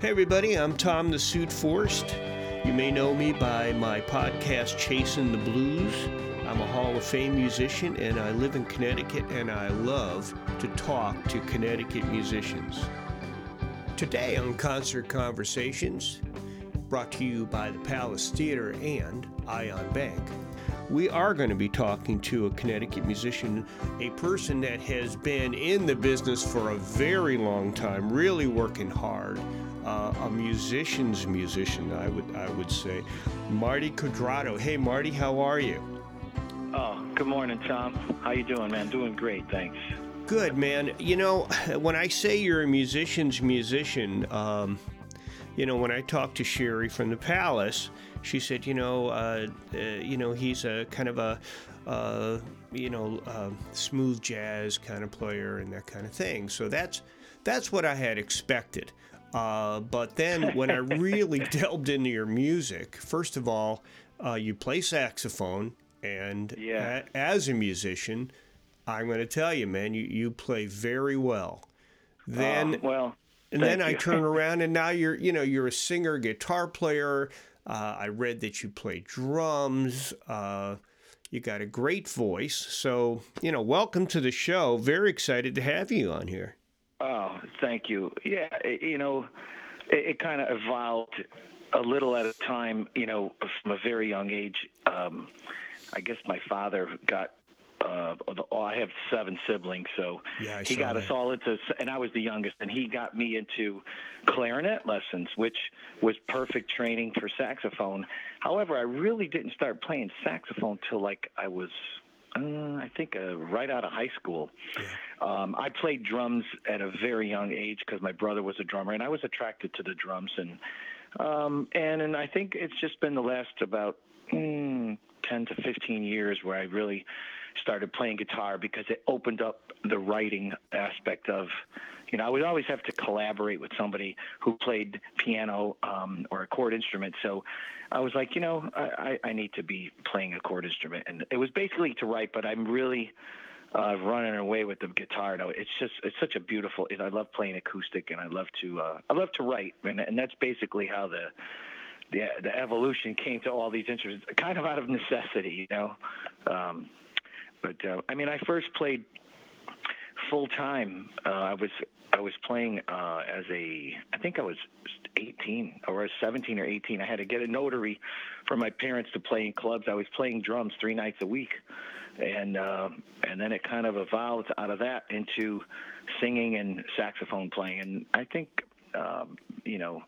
Hey, everybody, I'm Tom the Suit Forrest. You may know me by my podcast, Chasing the Blues. I'm a Hall of Fame musician and I live in Connecticut and I love to talk to Connecticut musicians. Today on Concert Conversations, brought to you by the Palace Theater and Ion Bank, we are going to be talking to a Connecticut musician, a person that has been in the business for a very long time, really working hard. Uh, a musician's musician, I would I would say, Marty Quadrato. Hey, Marty, how are you? Oh, good morning, Tom. How you doing, man? Doing great, thanks. Good, man. You know, when I say you're a musician's musician, um, you know, when I talked to Sherry from the Palace, she said, you know, uh, uh, you know, he's a kind of a, uh, you know, uh, smooth jazz kind of player and that kind of thing. So that's that's what I had expected. Uh, but then when I really delved into your music, first of all, uh, you play saxophone, and Yeah. a- as a musician, I'm going to tell you, man, you, you play very well. Then Oh, well, and thank then I you. turn around and now you're, you know, you're a singer, guitar player. Uh, I read that you play drums. Uh, you got a great voice. So, you know, welcome to the show. Very excited to have you on here. Oh, thank you. Yeah, it, you know, it, it kind of evolved a little at a time. You know, from a very young age. Um, I guess my father got. Uh, oh, I have seven siblings, so Yeah, he got that. us all into, and I was the youngest, and he got me into clarinet lessons, which was perfect training for saxophone. However, I really didn't start playing saxophone till like I was, uh, I think, uh, right out of high school. Um, I played drums at a very young age because my brother was a drummer, and I was attracted to the drums. And um, and and I think it's just been the last about mm, ten to fifteen years where I really started playing guitar because it opened up the writing aspect of. You know, I would always have to collaborate with somebody who played piano um, or a chord instrument. So I was like, you know, I, I need to be playing a chord instrument, and it was basically to write. But I'm really uh, running away with the guitar. No, it's just it's such a beautiful. I love playing acoustic, and I love to uh, I love to write, and, and that's basically how the the the evolution came to all these instruments, kind of out of necessity, you know. Um, but uh, I mean, I first played full time. Uh, I was I was playing uh, as a I think I was 18 or I was 17 or 18. I had to get a notary for my parents to play in clubs. I was playing drums three nights a week, and uh, and then it kind of evolved out of that into singing and saxophone playing. And I think um, you know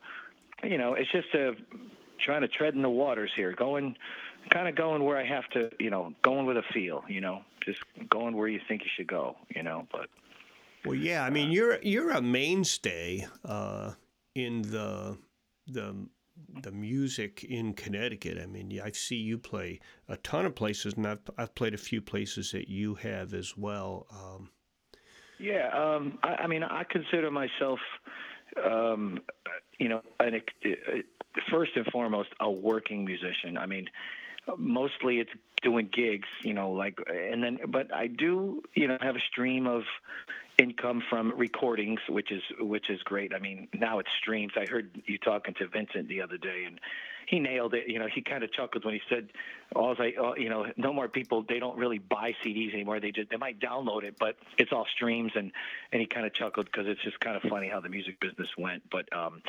you know it's just a trying to tread in the waters here, going kind of going where I have to, you know, going with a feel, you know, just going where you think you should go, you know. But Well, yeah, I mean, you're you're a mainstay uh, in the the the music in Connecticut. I mean, I see you play a ton of places, and I've I've played a few places that you have as well. Um, yeah, um, I, I mean, I consider myself, um, you know, an, uh, first and foremost a working musician. I mean, mostly it's doing gigs, you know, like, and then, but I do, you know, have a stream of income from recordings, which is which is great. I mean, now it's streams. I heard you talking to Vincent the other day, and he nailed it. You know, he kind of chuckled when he said, "All I, uh, you know, no more people. They don't really buy CDs anymore. They just they might download it, but it's all streams." And and he kind of chuckled because it's just kind of funny how the music business went. But um,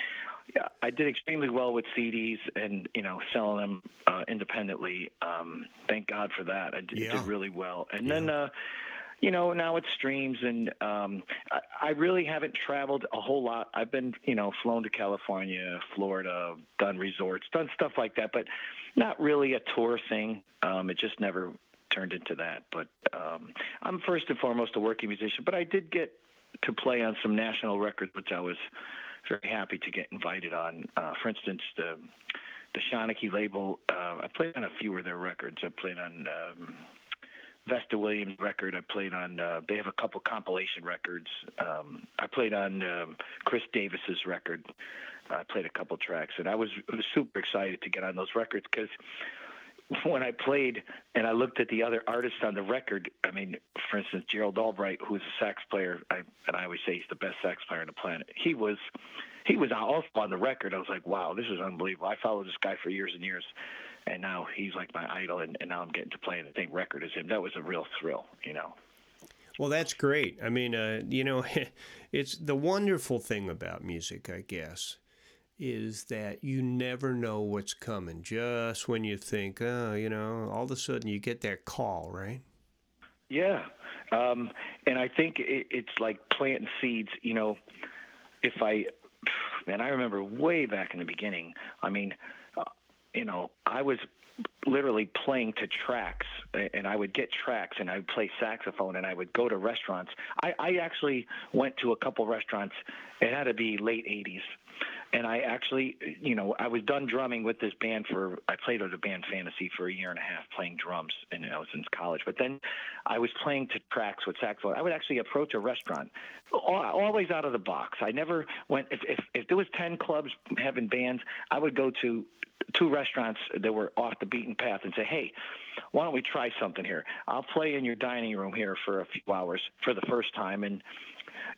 yeah, I did extremely well with CDs and you know selling them uh, independently. Um, thank God for that. I did, Yeah. did really well. And then. Uh, you know, now it's streams, and um, I, I really haven't traveled a whole lot. I've been, you know, flown to California, Florida, done resorts, done stuff like that, but not really a tour thing. Um, it just never turned into that. But um, I'm first and foremost a working musician, but I did get to play on some national records, which I was very happy to get invited on. Uh, for instance, the the Shanachie label. Uh, I played on a few of their records. I played on. Um, Vesta Williams record. I played on. Uh, they have a couple compilation records. Um, I played on um, Chris Davis's record. I played a couple tracks, and I was, was super excited to get on those records because when I played and I looked at the other artists on the record, I mean, for instance, Gerald Albright, who's a sax player, I, and I always say he's the best sax player on the planet. He was, he was also on the record. I was like, wow, this is unbelievable. I followed this guy for years and years, and now he's like my idol, and, and now I'm getting to play the same record as him. That was a real thrill, you know. Well, that's great. I mean, uh, you know, it's the wonderful thing about music, I guess, is that you never know what's coming. Just when you think, oh, you know, all of a sudden you get that call, right? Yeah. Um, and I think it, it's like planting seeds. You know, if I, man, I remember way back in the beginning, I mean, uh, you know, I was literally playing to tracks and I would get tracks and I would play saxophone and I would go to restaurants. I, I actually went to a couple restaurants. It had to be late 80s and I actually, you know, I was done drumming with this band for. I played with a band Fantasy for a year and a half, playing drums, and I was in college. But then I was playing to tracks with saxophone. I would actually approach a restaurant, always out of the box. I never went. If if, if there was ten clubs having bands, I would go to two restaurants that were off the beaten path and say, hey. Why don't we try something here? I'll play in your dining room here for a few hours for the first time, and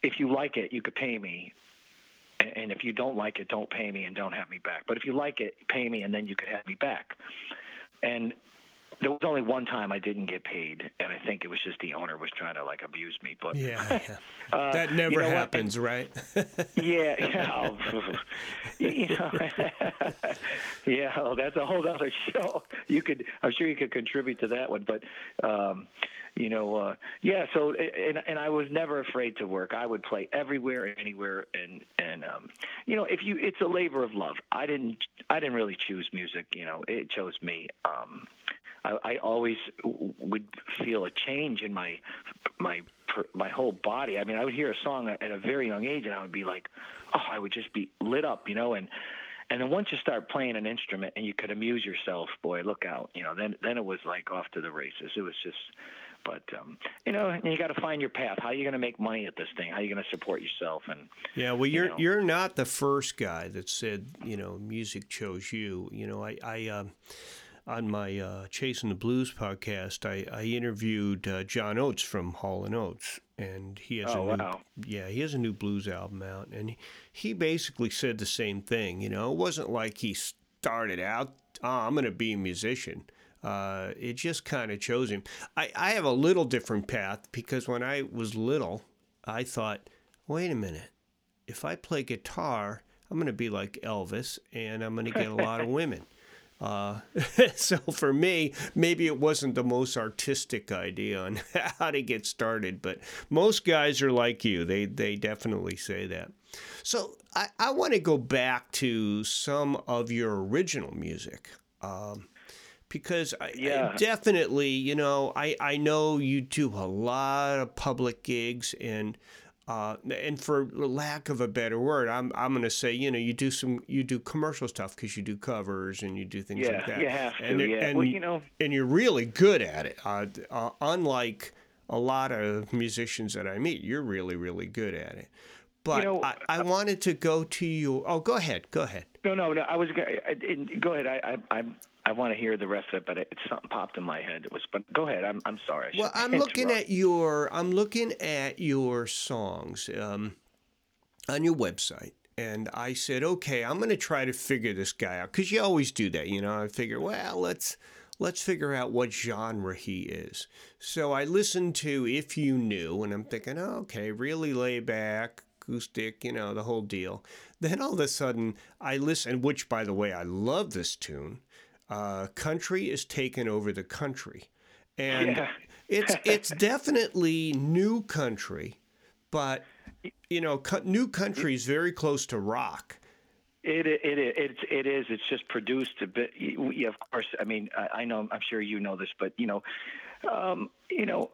if you like it, you could pay me and if you don't like it, don't pay me and don't have me back. But if you like it, pay me and then you could have me back. And there was only one time I didn't get paid, and I think it was just the owner was trying to like abuse me. But yeah, yeah. uh, that never you know happens, what? right? yeah, yeah, you know, yeah. Well, that's a whole other show. You could, I'm sure you could contribute to that one, but. um you know, uh, yeah. So, and and I was never afraid to work. I would play everywhere, anywhere, and and um, you know, if you, it's a labor of love. I didn't, I didn't really choose music. You know, it chose me. Um, I, I always would feel a change in my my my whole body. I mean, I would hear a song at a very young age, and I would be like, oh, I would just be lit up, you know, and and then once you start playing an instrument and you could amuse yourself, boy, look out, you know. Then then it was like off to the races. It was just but um, you know, you got to find your path. How are you going to make money at this thing? How are you going to support yourself? And yeah, well, you're you know. you're not the first guy that said you know music chose you. You know, I I. Uh, on my uh, Chasing the Blues podcast, I, I interviewed uh, John Oates from Hall and Oates, and he has oh, a new, wow. yeah, he has a new blues album out, and he, he basically said the same thing. You know, it wasn't like he started out, oh, I'm going to be a musician. Uh, it just kind of chose him. I, I have a little different path because when I was little, I thought, wait a minute, if I play guitar, I'm going to be like Elvis and I'm going to get a lot of women. Uh, so for me, maybe it wasn't the most artistic idea on how to get started, but most guys are like you. They they definitely say that. So I, I want to go back to some of your original music. Um, because I, yeah. I definitely, you know, I, I know you do a lot of public gigs and uh, and for lack of a better word, I'm I'm going to say you know you do some you do commercial stuff because you do covers and you do things yeah, like that. you have to. And, yeah, and, well, you know, and you're really good at it. Uh, uh, unlike a lot of musicians that I meet, you're really really good at it. But you know, I, I uh, wanted to go to you. Oh, go ahead. Go ahead. No, no, no. I was. Gonna go ahead. I, I, I'm I want to hear the rest of it, but it, something popped in my head. It was, but go ahead. I'm, I'm sorry. Well, I'm looking at your, I'm looking at your songs um, on your website, and I said, okay, I'm going to try to figure this guy out because you always do that, you know. I figure, well, let's let's figure out what genre he is. So I listened to If You Knew, and I'm thinking, oh, okay, really lay back, acoustic, you know, the whole deal. Then all of a sudden, I listen, which, by the way, I love this tune uh, country is taken over the country, and yeah. it's it's definitely new country, but you know, new country is very close to rock. It it it it is. It's just produced a bit. Yeah, of course. I mean, I, I know. I'm sure you know this, but you know, um, you know,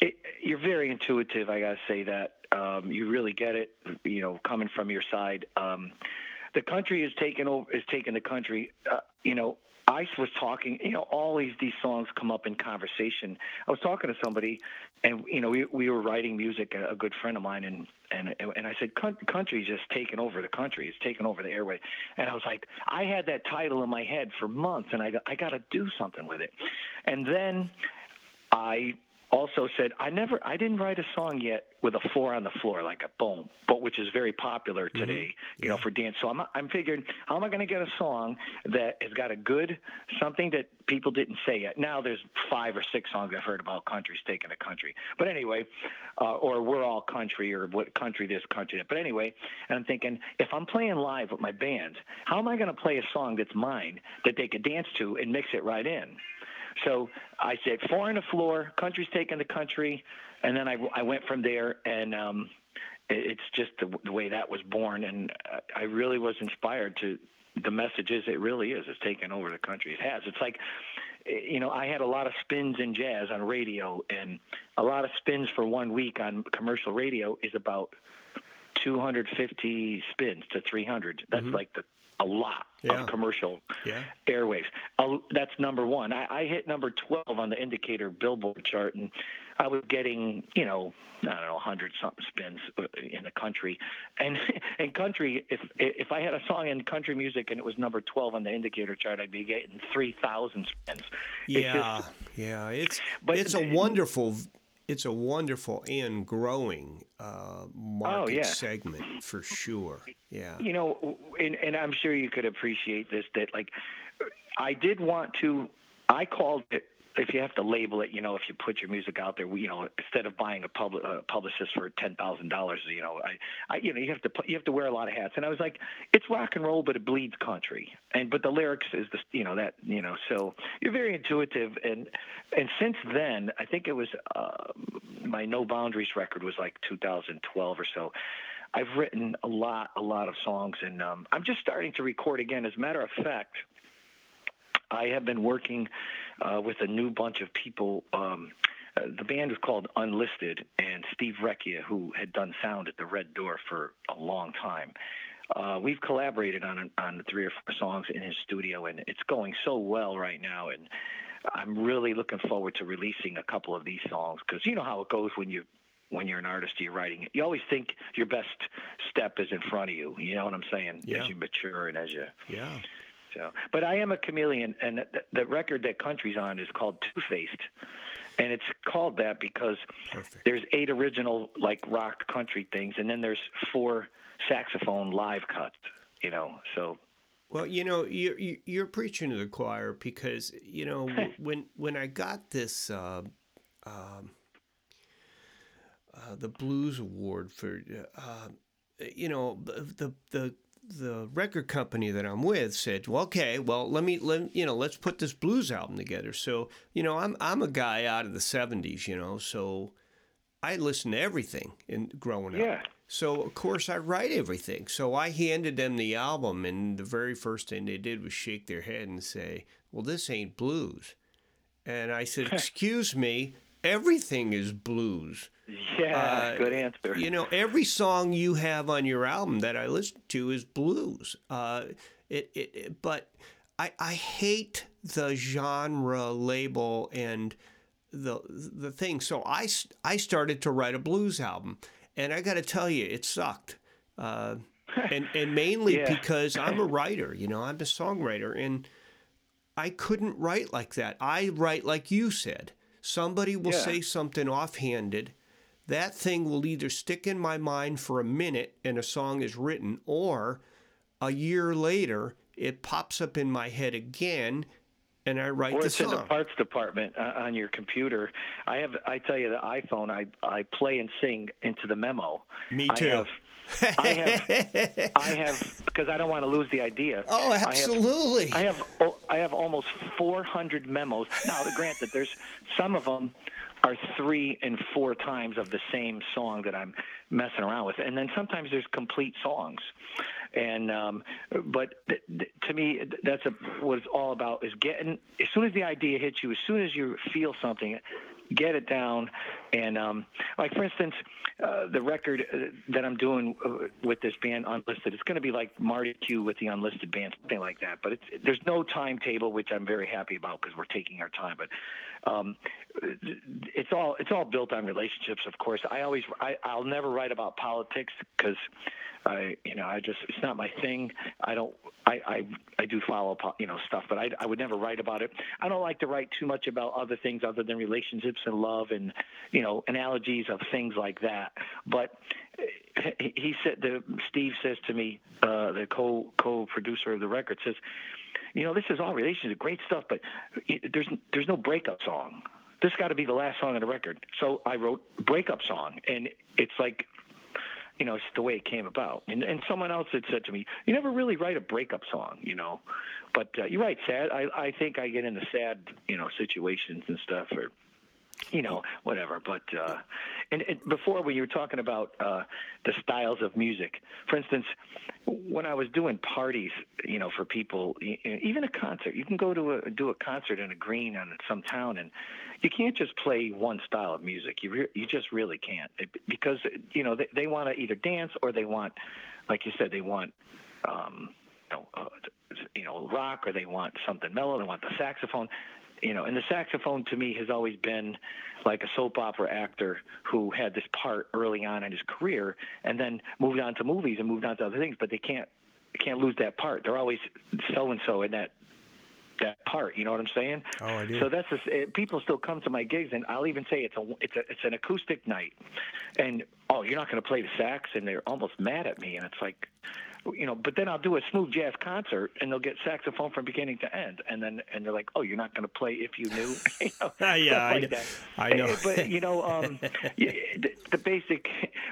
it, you're very intuitive. I gotta say that. Um, you really get it. You know, coming from your side. Um, the country is taking over. Is taking the country. Uh, you know, I was talking, you know, all these these songs come up in conversation. I was talking to somebody, and you know, we we were writing music. A, a good friend of mine, and and and I said, "Country's just taking over the country. It's taking over the airway." And I was like, I had that title in my head for months, and I I got to do something with it. And then I also said I never I didn't write a song yet with a four on the floor like a boom, but which is very popular mm-hmm. today, mm-hmm. you know, for dance. So I'm I'm figuring how am I going to get a song that has got a good something that people didn't say yet. Now there's five or six songs I've heard about country's taking a country, but anyway, uh, or we're all country or what country this country that. But anyway, and I'm thinking if I'm playing live with my band, how am I going to play a song that's mine that they could dance to and mix it right in? So I said, four on the floor, country's taking the country. And then I, I went from there and, um, it's just the, the way that was born. And I really was inspired to, the message is it really is. It's taken over the country. It has. It's like, you know, I had a lot of spins in jazz on radio, and a lot of spins for one week on commercial radio is about 250 spins to 300. That's mm-hmm. like the a lot yeah. of commercial yeah. airwaves. Uh, that's number one. I, I hit number 12 on the indicator billboard chart, and I was getting, you know, I don't know, 100 something spins uh, in the country. And in country, if if I had a song in country music and it was number 12 on the indicator chart, I'd be getting 3,000 spins. Yeah, it's just, yeah. It's, but it's a wonderful it's a wonderful and growing uh, market oh, yeah. segment for sure. Yeah. You know, and, and I'm sure you could appreciate this that like I did want to I called it if you have to label it, you know, if you put your music out there, you know, instead of buying a public a publicist for ten thousand dollars, you know, I, I, you know, you have to you have to wear a lot of hats. And I was like, it's rock and roll, but it bleeds country. And but the lyrics is the, you know, that you know, so you're very intuitive. And and since then, I think it was uh, my No Boundaries record was like 2012 or so. I've written a lot, a lot of songs, and um, I'm just starting to record again. As a matter of fact, I have been working uh, with a new bunch of people. Um, uh, the band was called Unlisted, and Steve Recchia, who had done sound at the Red Door for a long time. Uh, we've collaborated on on three or four songs in his studio, and it's going so well right now. And I'm really looking forward to releasing a couple of these songs because you know how it goes when you when you're an artist, you're writing. You always think your best step is in front of you. You know what I'm saying? Yeah. As you mature and as you yeah so, but I am a chameleon, and the, the record that Country's on is called Two Faced, and it's called that because Perfect. there's eight original like rock country things, and then there's four saxophone live cuts. You know, so. Well, you know, you're you're preaching to the choir because you know when when I got this. Uh, um, uh, the blues award for uh, you know the the the record company that I'm with said, "Well, okay, well, let me let you know, let's put this blues album together." So, you know, I'm I'm a guy out of the '70s, you know, so I listen to everything in growing up. Yeah. So of course I write everything. So I handed them the album, and the very first thing they did was shake their head and say, "Well, this ain't blues." And I said, "Excuse me, everything is blues." Yeah, uh, good answer. You know, every song you have on your album that I listen to is blues. Uh, it, it, it, but I, I hate the genre label and the the thing. So I, I started to write a blues album, and I got to tell you, it sucked. Uh, and and mainly yeah. because I'm a writer. You know, I'm a songwriter, and I couldn't write like that. I write like you said. Somebody will yeah. say something offhanded that thing will either stick in my mind for a minute and a song is written, or a year later it pops up in my head again and I write or the it's song. in the parts department uh, on your computer. I have, I tell you, the iPhone. I I play and sing into the memo. Me too. I have, I have, I have, because I don't want to lose the idea. Oh, absolutely. I have, I have, I have almost 400 memos. Now, granted, there's some of them are three and four times of the same song that I'm messing around with, and then sometimes there's complete songs. And um, but th- th- to me, that's a, what it's all about is getting. As soon as the idea hits you, as soon as you feel something, get it down, and um, like for instance, uh, the record uh, that I'm doing uh, with this band Unlisted, it's going to be like Marty Q with the Unlisted band, something like that. But there's no timetable, which I'm very happy about because we're taking our time. But um, it's all it's all built on relationships. Of course, I always I, I'll never write about politics because I you know I just it's not my thing. I don't I I, I do follow you know stuff, but I I would never write about it. I don't like to write too much about other things other than relationships and love and you know analogies of things like that. But he said the Steve says to me, uh, the co co producer of the record says you know, this is all relationship, great stuff, but there's there's no breakup song. This got to be the last song on the record. So I wrote breakup song, and it's like, you know, it's the way it came about. And and someone else had said to me, you never really write a breakup song, you know. But uh, you're right, sad. I I think I get into sad, you know, situations and stuff, or you know, whatever. But uh, and, and before when you were talking about uh, the styles of music, for instance, when I was doing parties, you know, for people, even a concert, you can go to a do a concert in a green on some town, and you can't just play one style of music. You re- you just really can't because you know they, they want to either dance or they want, like you said, they want. Um, you know, uh, you know, rock, or they want something mellow. They want the saxophone you know, and the saxophone to me has always been like a soap opera actor who had this part early on in his career and then moved on to movies and moved on to other things, but they can't can't lose that part. They're always so and so in that that part. You know what I'm saying? Oh, I do. So that's just, it, people still come to my gigs, and I'll even say it's a it's a it's an acoustic night, and oh, you're not going to play the sax, and they're almost mad at me, and it's like, you know, but then I'll do a smooth jazz concert and they'll get saxophone from beginning to end, and then and they're like, oh, you're not going to play if you knew, you know, yeah, I, like know. I know. but you know, um, the, the basic.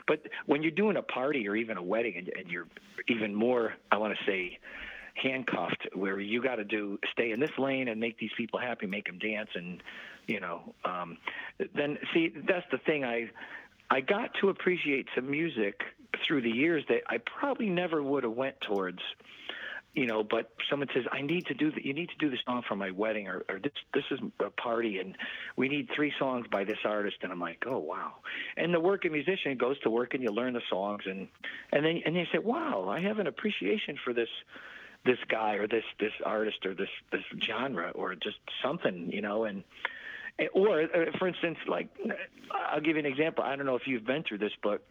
But when you're doing a party or even a wedding, and, and you're even more, I want to say, handcuffed, where you got to do stay in this lane and make these people happy, make them dance, and you know, um, then see that's the thing I I got to appreciate some music through the years that I probably never would have went towards. You know, but someone says I need to do the, you need to do the song for my wedding, or, or this this is a party, and we need three songs by this artist, and I'm like, oh wow. And the working musician goes to work, and you learn the songs, and and then and you say, wow, I have an appreciation for this this guy or this this artist or this this genre or just something, you know, and or uh, for instance, like I'll give you an example. I don't know if you've been through this, but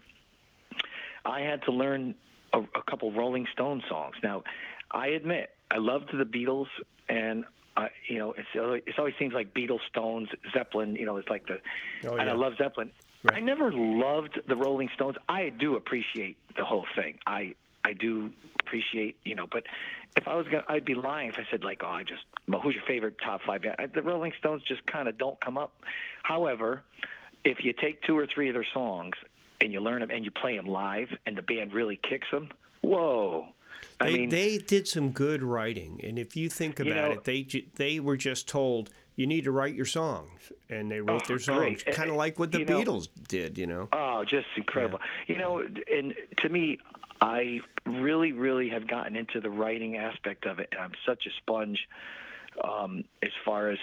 I had to learn a, a couple Rolling Stone songs. Now, I admit I loved the Beatles, and uh, you know, it's it always seems like Beatles, Stones, Zeppelin. You know, it's like the, oh, yeah. and I love Zeppelin. Right. I never loved the Rolling Stones. I do appreciate the whole thing. I I do appreciate, you know, but if I was gonna, I'd be lying if I said like, oh, I just, well, who's your favorite top five band? The Rolling Stones just kind of don't come up. However, if you take two or three of their songs and you learn them and you play them live and the band really kicks them, whoa. I they, mean, they did some good writing, and if you think about you know, it, they they were just told you need to write your songs, and they wrote oh, their songs, kind of like what the you Beatles did, you know. Oh, just incredible. Yeah. You know, and to me, I really, really have gotten into the writing aspect of it, and I'm such a sponge um, as far as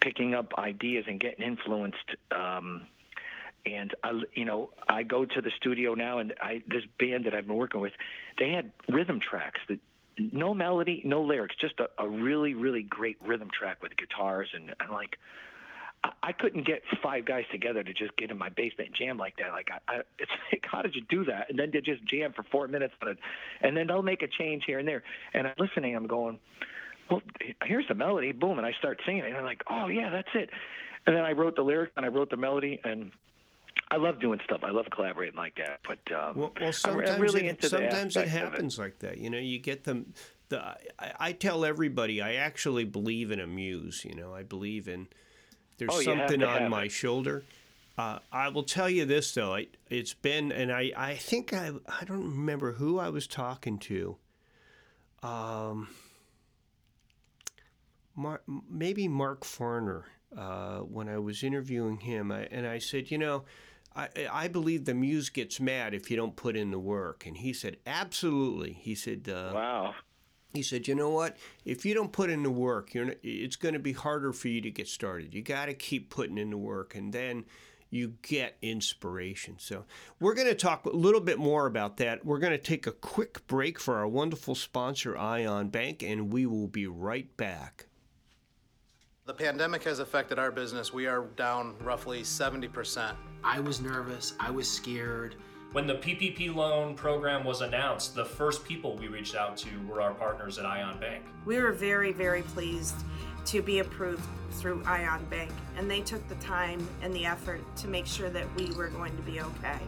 picking up ideas and getting influenced. Um, and I, you know, I go to the studio now, and I this band that I've been working with, they had rhythm tracks that no melody, no lyrics, just a, a really, really great rhythm track with guitars, and I'm like, I I couldn't get five guys together to just get in my basement and jam like that. Like, I, I, it's like, how did you do that? And then to just jam for four minutes it, and then they'll make a change here and there. And I'm listening, I'm going, well, here's the melody, boom, and I start singing, and I'm like, oh yeah, that's it. And then I wrote the lyrics and I wrote the melody, and I love doing stuff. I love collaborating like that. But um, well, well, sometimes I'm really it, sometimes it it. happens like that. You know, you get them. The I, I, tell everybody I actually believe in a muse. You know, I believe in there's oh, something on it. my shoulder. Uh, I will tell you this though, it, has been, and I, I think I, I don't remember who I was talking to. Um, Mar- maybe Mark Farner uh, when I was interviewing him, I, and I said, you know, I, I believe the muse gets mad if you don't put in the work, and he said, absolutely. He said, uh, wow. he said, "You know what? If you don't put in the work, you're not, it's going to be harder for you to get started. You got to keep putting in the work, and then." You get inspiration. So, we're going to talk a little bit more about that. We're going to take a quick break for our wonderful sponsor, Ion Bank, and we will be right back. The pandemic has affected our business. We are down roughly 70%. I was nervous, I was scared. When the PPP loan program was announced, the first people we reached out to were our partners at Ion Bank. We were very, very pleased to be approved through Ion Bank, and they took the time and the effort to make sure that we were going to be okay.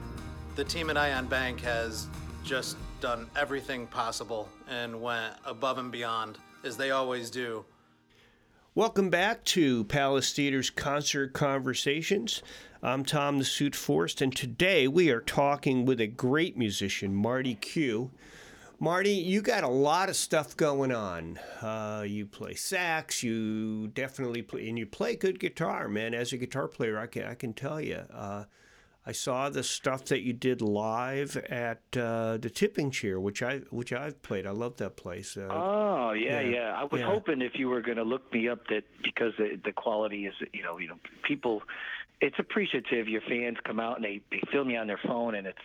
The team at Ion Bank has just done everything possible and went above and beyond, as they always do. Welcome back to Palace Theater's Concert Conversations. I'm Tom the Suit Forrest, and today we are talking with a great musician, Marty Q. Marty, you got a lot of stuff going on. Uh, you play sax. You definitely play, and you play good guitar, man. As a guitar player, I can I can tell you. Uh, I saw the stuff that you did live at uh, the Tipping Chair, which I which I've played. I love that place. Uh, oh yeah, yeah, yeah. I was yeah. hoping if you were going to look me up that because the, the quality is, you know, you know, people. It's appreciative. Your fans come out and they they film you on their phone, and it's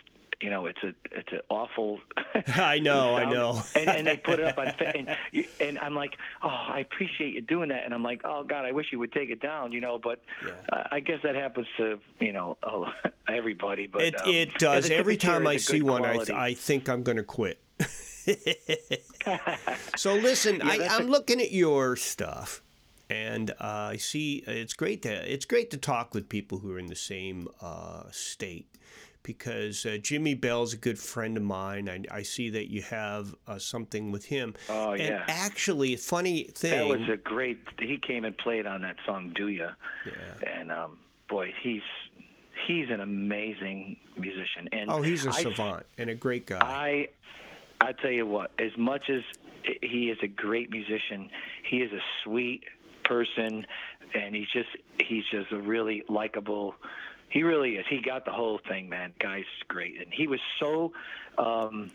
you know, it's a it's an awful. I know, I know. and, and they put it up on, and, and I'm like, oh, I appreciate you doing that, and I'm like, oh God, I wish you would take it down, you know. But Yeah. uh, I guess that happens to you know oh, everybody. But It, um, it does. Every time I see one, I, th- I think I'm going to quit. so listen, Yeah, I, I'm a- looking at your stuff, and uh, I see it's great to it's great to talk with people who are in the same uh, state. Because uh, Jimmy Bell's a good friend of mine. I, I see that you have uh, something with him. Oh, and yeah. actually, funny thing. That was a great. He came and played on that song "Do Ya," Yeah. and um, boy, he's he's an amazing musician. And oh, he's a I- savant and a great guy. I I tell you what, as much as he is a great musician, he is a sweet person, and he's just he's just a really likable. He really is. He got the whole thing, man. Guy's great, and he was so um,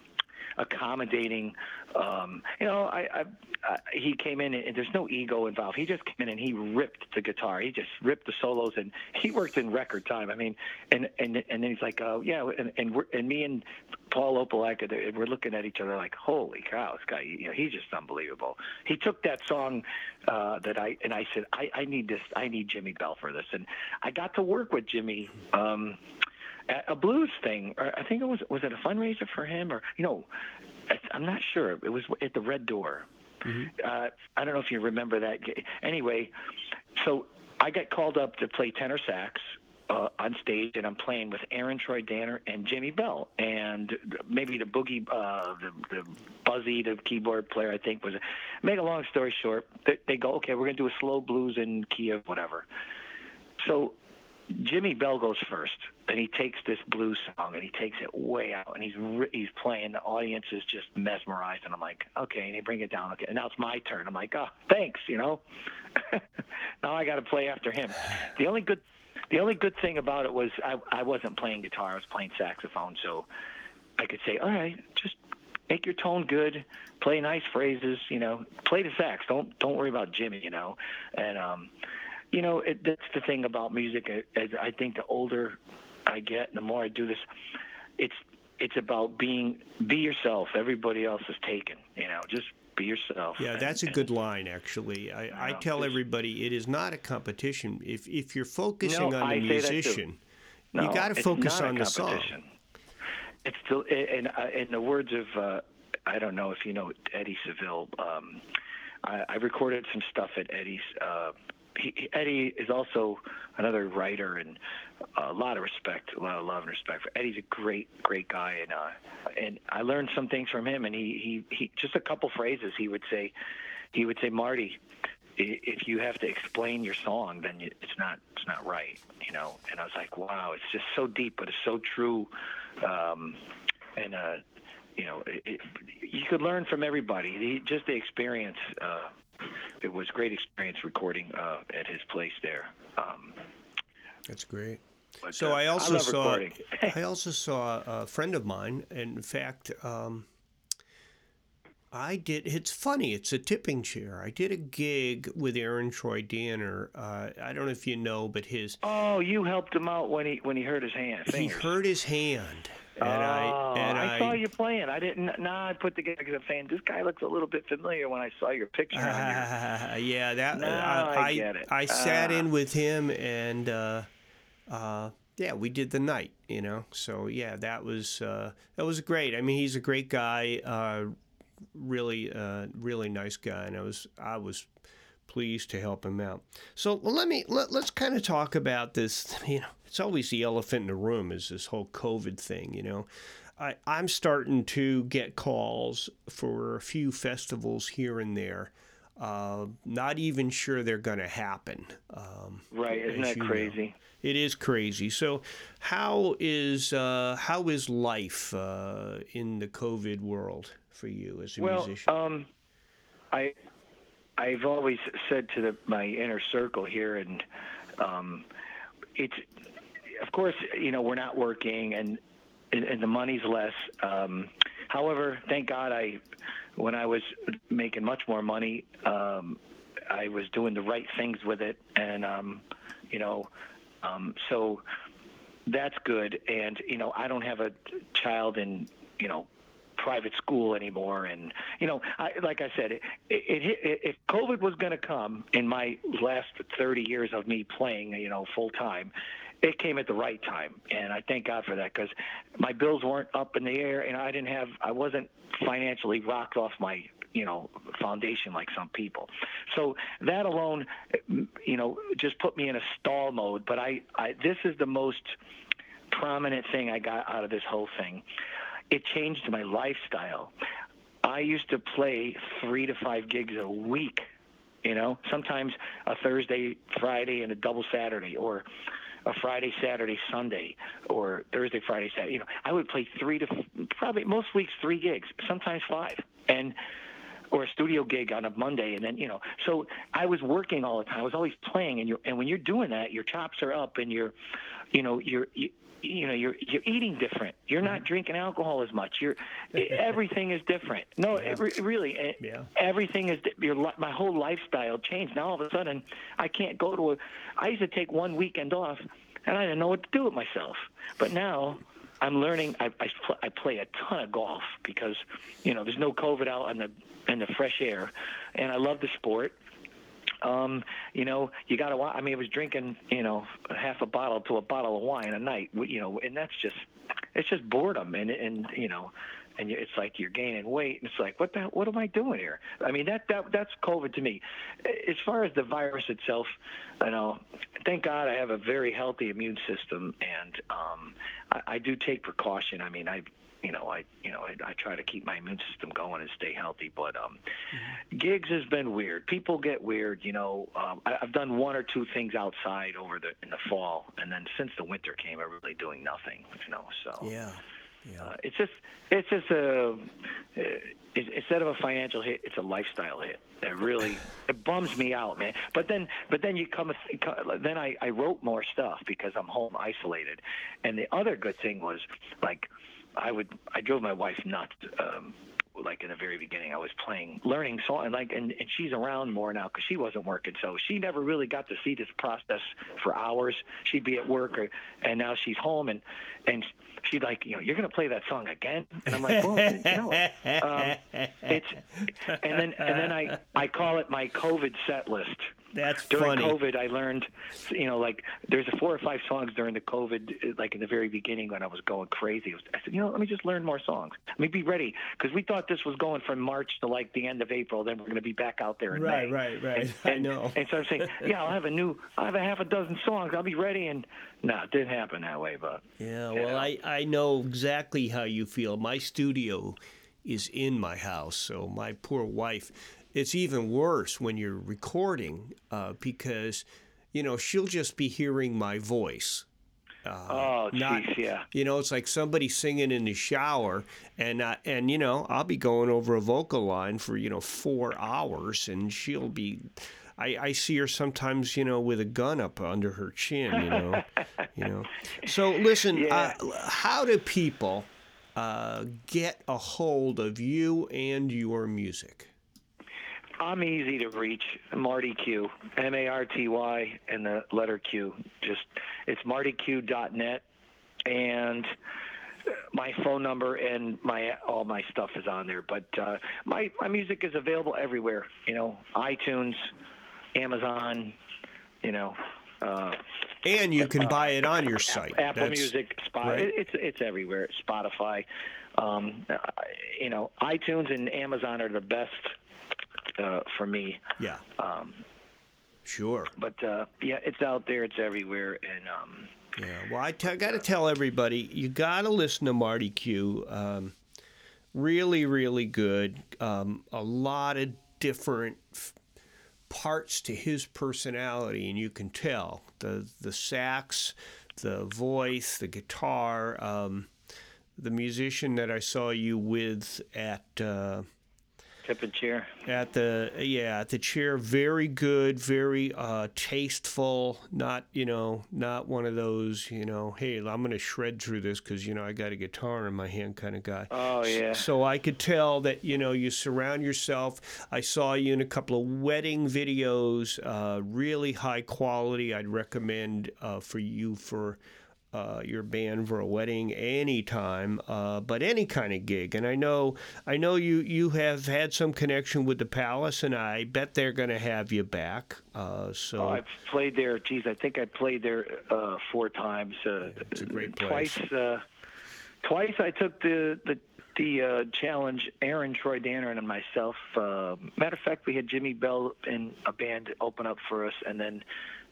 accommodating. Um, you know, I, I, I he came in and there's no ego involved. He just came in and he ripped the guitar. He just ripped the solos and he worked in record time. I mean, and and and then he's like, oh yeah, and and, we're, and me and Paul they- we're looking at each other like, holy cow, this guy, you know, he's just unbelievable. He took that song uh, that I and I said, I, I need this, I need Jimmy Bell for this, and I got to work with Jimmy. Um, a blues thing. Or I think it was was it a fundraiser for him or you know, I'm not sure. It was at the Red Door. Uh, I don't know if you remember that. Anyway, so I got called up to play tenor sax. Uh, on stage, and I'm playing with Aaron Troy Danner and Jimmy Bell, and maybe the boogie, uh, the, the Buzzy, the keyboard player, I think was. Make a long story short, they, they go, okay, we're gonna do a slow blues in key of whatever. So Jimmy Bell goes first, and he takes this blues song and he takes it way out, and he's re- he's playing. The audience is just mesmerized, and I'm like, okay, and he bring it down. Okay, and now it's my turn. I'm like, oh, thanks, you know. now I got to play after him. The only good, the only good thing about it was I I wasn't playing guitar. I was playing saxophone, so I could say, all right, just make your tone good, play nice phrases, you know, play the sax. Don't don't worry about Jimmy, you know, and um you know, it, that's the thing about music. I- As I think the older I get, the more I do this, it's it's about being be yourself. Everybody else is taken. You know, just be yourself. Yeah, And- that's a good line, actually. I, I tell everybody it is not a competition. If if you're focusing No, on the too. musician, No, you got to focus on the song. competition. It's still, in in the words of uh, I don't know if you know Eddie Seville. Um, I, I recorded some stuff at Eddie's. Uh, he, Eddie is also another writer and a lot of respect, a lot of love and respect for Eddie's a great, great guy, and uh, and I learned some things from him. And he, he, he just a couple phrases he would say. He would say, Marty, if you have to explain your song, then it's not it's not right, you know. And I was like, wow, it's just so deep, but it's so true. Um, and uh, you know, it, it, you could learn from everybody. The, just the experience. Uh, it was great experience recording uh, at his place there. Um, That's great. but, So uh, I also love saw. I also saw a friend of mine. In fact, um, I did. It's funny. It's a tipping chair. I did a gig with Aaron Troy Danner. Uh, I don't know if you know, but his Oh, you helped him out when he when he hurt his hand. he hurt his hand, and oh, I and I, saw you playing. I didn't. Nah, I put together because I'm saying this guy looks a little bit familiar when I saw your picture. your, Ah, yeah, that No, I, I get it. I sat in with him, and uh, uh, yeah, we did the night. You know, so yeah, that was uh, that was great. I mean, he's a great guy, uh, really, uh, really nice guy, and I was I was pleased to help him out. So let me let, let's kind of talk about this. You know, it's always the elephant in the room is this whole COVID thing. You know. I, I'm starting to get calls for a few festivals here and there. Uh, not even sure they're going to happen. Um, right? Isn't that you know. crazy? It is crazy. So, how is uh, how is life uh, in the COVID world for you as a Well, musician? um, I I've always said to the, my inner circle here, and um, it's of course you know we're not working and and, the money's less. Um, however, thank God I when I was making much more money, um, I was doing the right things with it, and um, you know, um, so that's good. And you know, I don't have a child in you know private school anymore. And you know, I, like I said, it, it, it, if COVID was going to come in my last 30 years of me playing, you know, full time, it came at the right time, and I thank God for that because my bills weren't up in the air, and I didn't have, I wasn't financially rocked off my, you know, foundation like some people. So that alone, you know, just put me in a stall mode. But I, I this is the most prominent thing I got out of this whole thing. It changed my lifestyle. I used to play three to five gigs a week, you know, sometimes a Thursday, Friday, and a double Saturday, or a Friday, Saturday, Sunday, or Thursday, Friday, Saturday. You know, I would play three to probably most weeks three gigs, sometimes five, and or a studio gig on a Monday, and then you know. So I was working all the time. I was always playing, and you're and when you're doing that, your chops are up, and you're, you know, you're. You, you know you're you're eating different you're not drinking alcohol as much you're everything is different no it, re- really eh, Yeah. everything is your li- my whole lifestyle changed now all of a sudden i can't go to a i used to take one weekend off and i didn't know what to do with myself but now i'm learning i i, I play a ton of golf because you know there's no covid out in the in the fresh air and i love the sport um, you know, you got to. I mean, I was drinking, you know, half a bottle to a bottle of wine a night. You know, and that's just, it's just boredom, and and you know, and you- it's like you're gaining weight, and it's like, what the, what am I doing here? I mean, that that that's COVID to me. As far as the virus itself, you know, thank God I have a very healthy immune system, and um, I, I do take precaution. I mean, I you know, I you know, I, I try to keep my immune system going and stay healthy. But um, gigs has been weird. People get weird. You know, um, I, I've done one or two things outside over the in the fall, and then since the winter came, I'm really doing nothing. You know, so yeah, yeah. uh, it's just it's just a uh, it, instead of a financial hit, it's a lifestyle hit. It really it bums me out, man. But then but then you come then I I wrote more stuff because I'm home isolated, and the other good thing was like I would I drove my wife nuts. Um, like in the very beginning, I was playing, learning song, and like, and, and she's around more now because she wasn't working, so she never really got to see this process for hours. She'd be at work, or, and now she's home, and and she'd like, you know, you're gonna play that song again, and I'm like, well, no, um, it's, and then and then I I call it my COVID set list. That's During funny. COVID, I learned, you know, like there's a four or five songs during the COVID, like in the very beginning when I was going crazy. I said, you know, let me just learn more songs. Let me be ready because we thought this was going from March to like the end of April. Then we're going to be back out there in Right, May. right, right. And, I know. And so I'm saying, yeah, I'll have a new, I'll have a half a dozen songs. I'll be ready. And no, it didn't happen that way. But Yeah, you well, know. I, I know exactly how you feel. My studio is in my house, so my poor wife, it's even worse when you're recording uh, because, you know, she'll just be hearing my voice. oh, not- yeah. You know, it's like somebody singing in the shower, and I, and you know, I'll be going over a vocal line for you know four hours, and she'll be. I, I see her sometimes, you know, with a gun up under her chin, you know, you know. So listen, Yeah. uh, how do people uh, get a hold of you and your music? I'm easy to reach. Marty Q, M A R T Y, and the letter Q. Just it's martyq.net, and my phone number and my all my stuff is on there. But uh, my my music is available everywhere. You know, iTunes, Amazon. You know. Uh, and you can buy it on your site. Apple That's, Music, Spotify. Right? It's it's everywhere. Spotify. Um, you know, iTunes and Amazon are the best uh, for me. Yeah. Um, sure. But uh, yeah, it's out there. It's everywhere, and. Um, yeah, well, I t- got to tell everybody you got to listen to Marty Q. Um, really, really good. Um, a lot of different f- parts to his personality, and you can tell the the sax, the voice, the guitar. Um, the musician that I saw you with at. Uh, At the yeah, at the chair, very good, very uh, tasteful. Not you know, not one of those you know, hey, I'm going to shred through this because you know I got a guitar in my hand kind of guy. Oh yeah. So I could tell that you know you surround yourself. I saw you in a couple of wedding videos, uh, really high quality. I'd recommend uh, for you for uh, your band for a wedding anytime, uh, but any kind of gig. And I know, I know you you have had some connection with the Palace, and I bet they're going to have you back. Uh, so oh, I've played there. Geez, I think I played there uh, four times. Uh, it's a great place. Twice, uh, twice I took the the the challenge. Aaron Troy Danner and myself. matter of fact, we had Jimmy Bell and a band open up for us, and then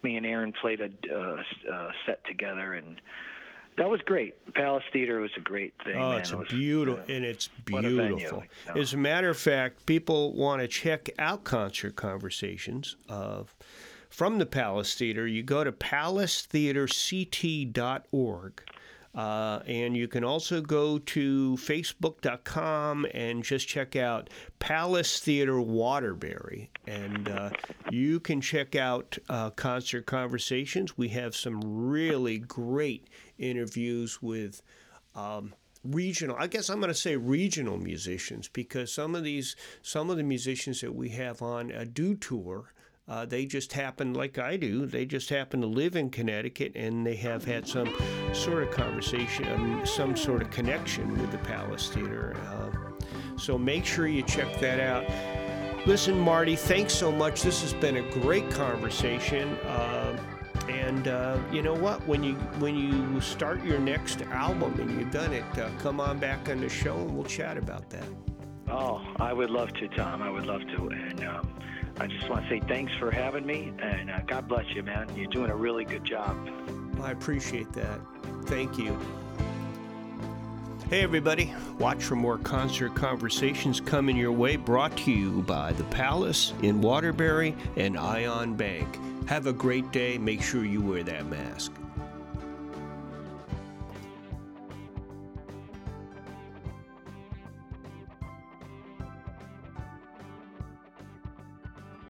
me and Aaron played a uh, uh, set together, and that was great. Palace Theater was a great thing. Oh, man. it's it was, beautiful, uh, and it's beautiful. As a matter of fact, people want to check out concert conversations. Uh, from the Palace Theater, you go to palacetheaterct.org uh, and you can also go to facebook.com and just check out Palace Theater Waterbury. And uh, you can check out uh, Concert Conversations. We have some really great interviews with. Um, regional i guess i'm going to say regional musicians because some of these some of the musicians that we have on a do tour uh, they just happen, like I do, they just happen to live in Connecticut and they have had some sort of conversation, um, some sort of connection with the Palace Theater. Uh, so make sure you check that out. Listen, Marty, thanks so much. This has been a great conversation. Uh, and uh, you know what? When you when you start your next album and you've done it, uh, come on back on the show and we'll chat about that. Oh, I would love to, Tom. I would love to. And um, I just want to say thanks for having me, and uh, God bless you, man. You're doing a really good job. I appreciate that. Thank you. Hey, everybody. Watch for more concert conversations coming your way, brought to you by The Palace in Waterbury and Ion Bank. Have a great day. Make sure you wear that mask.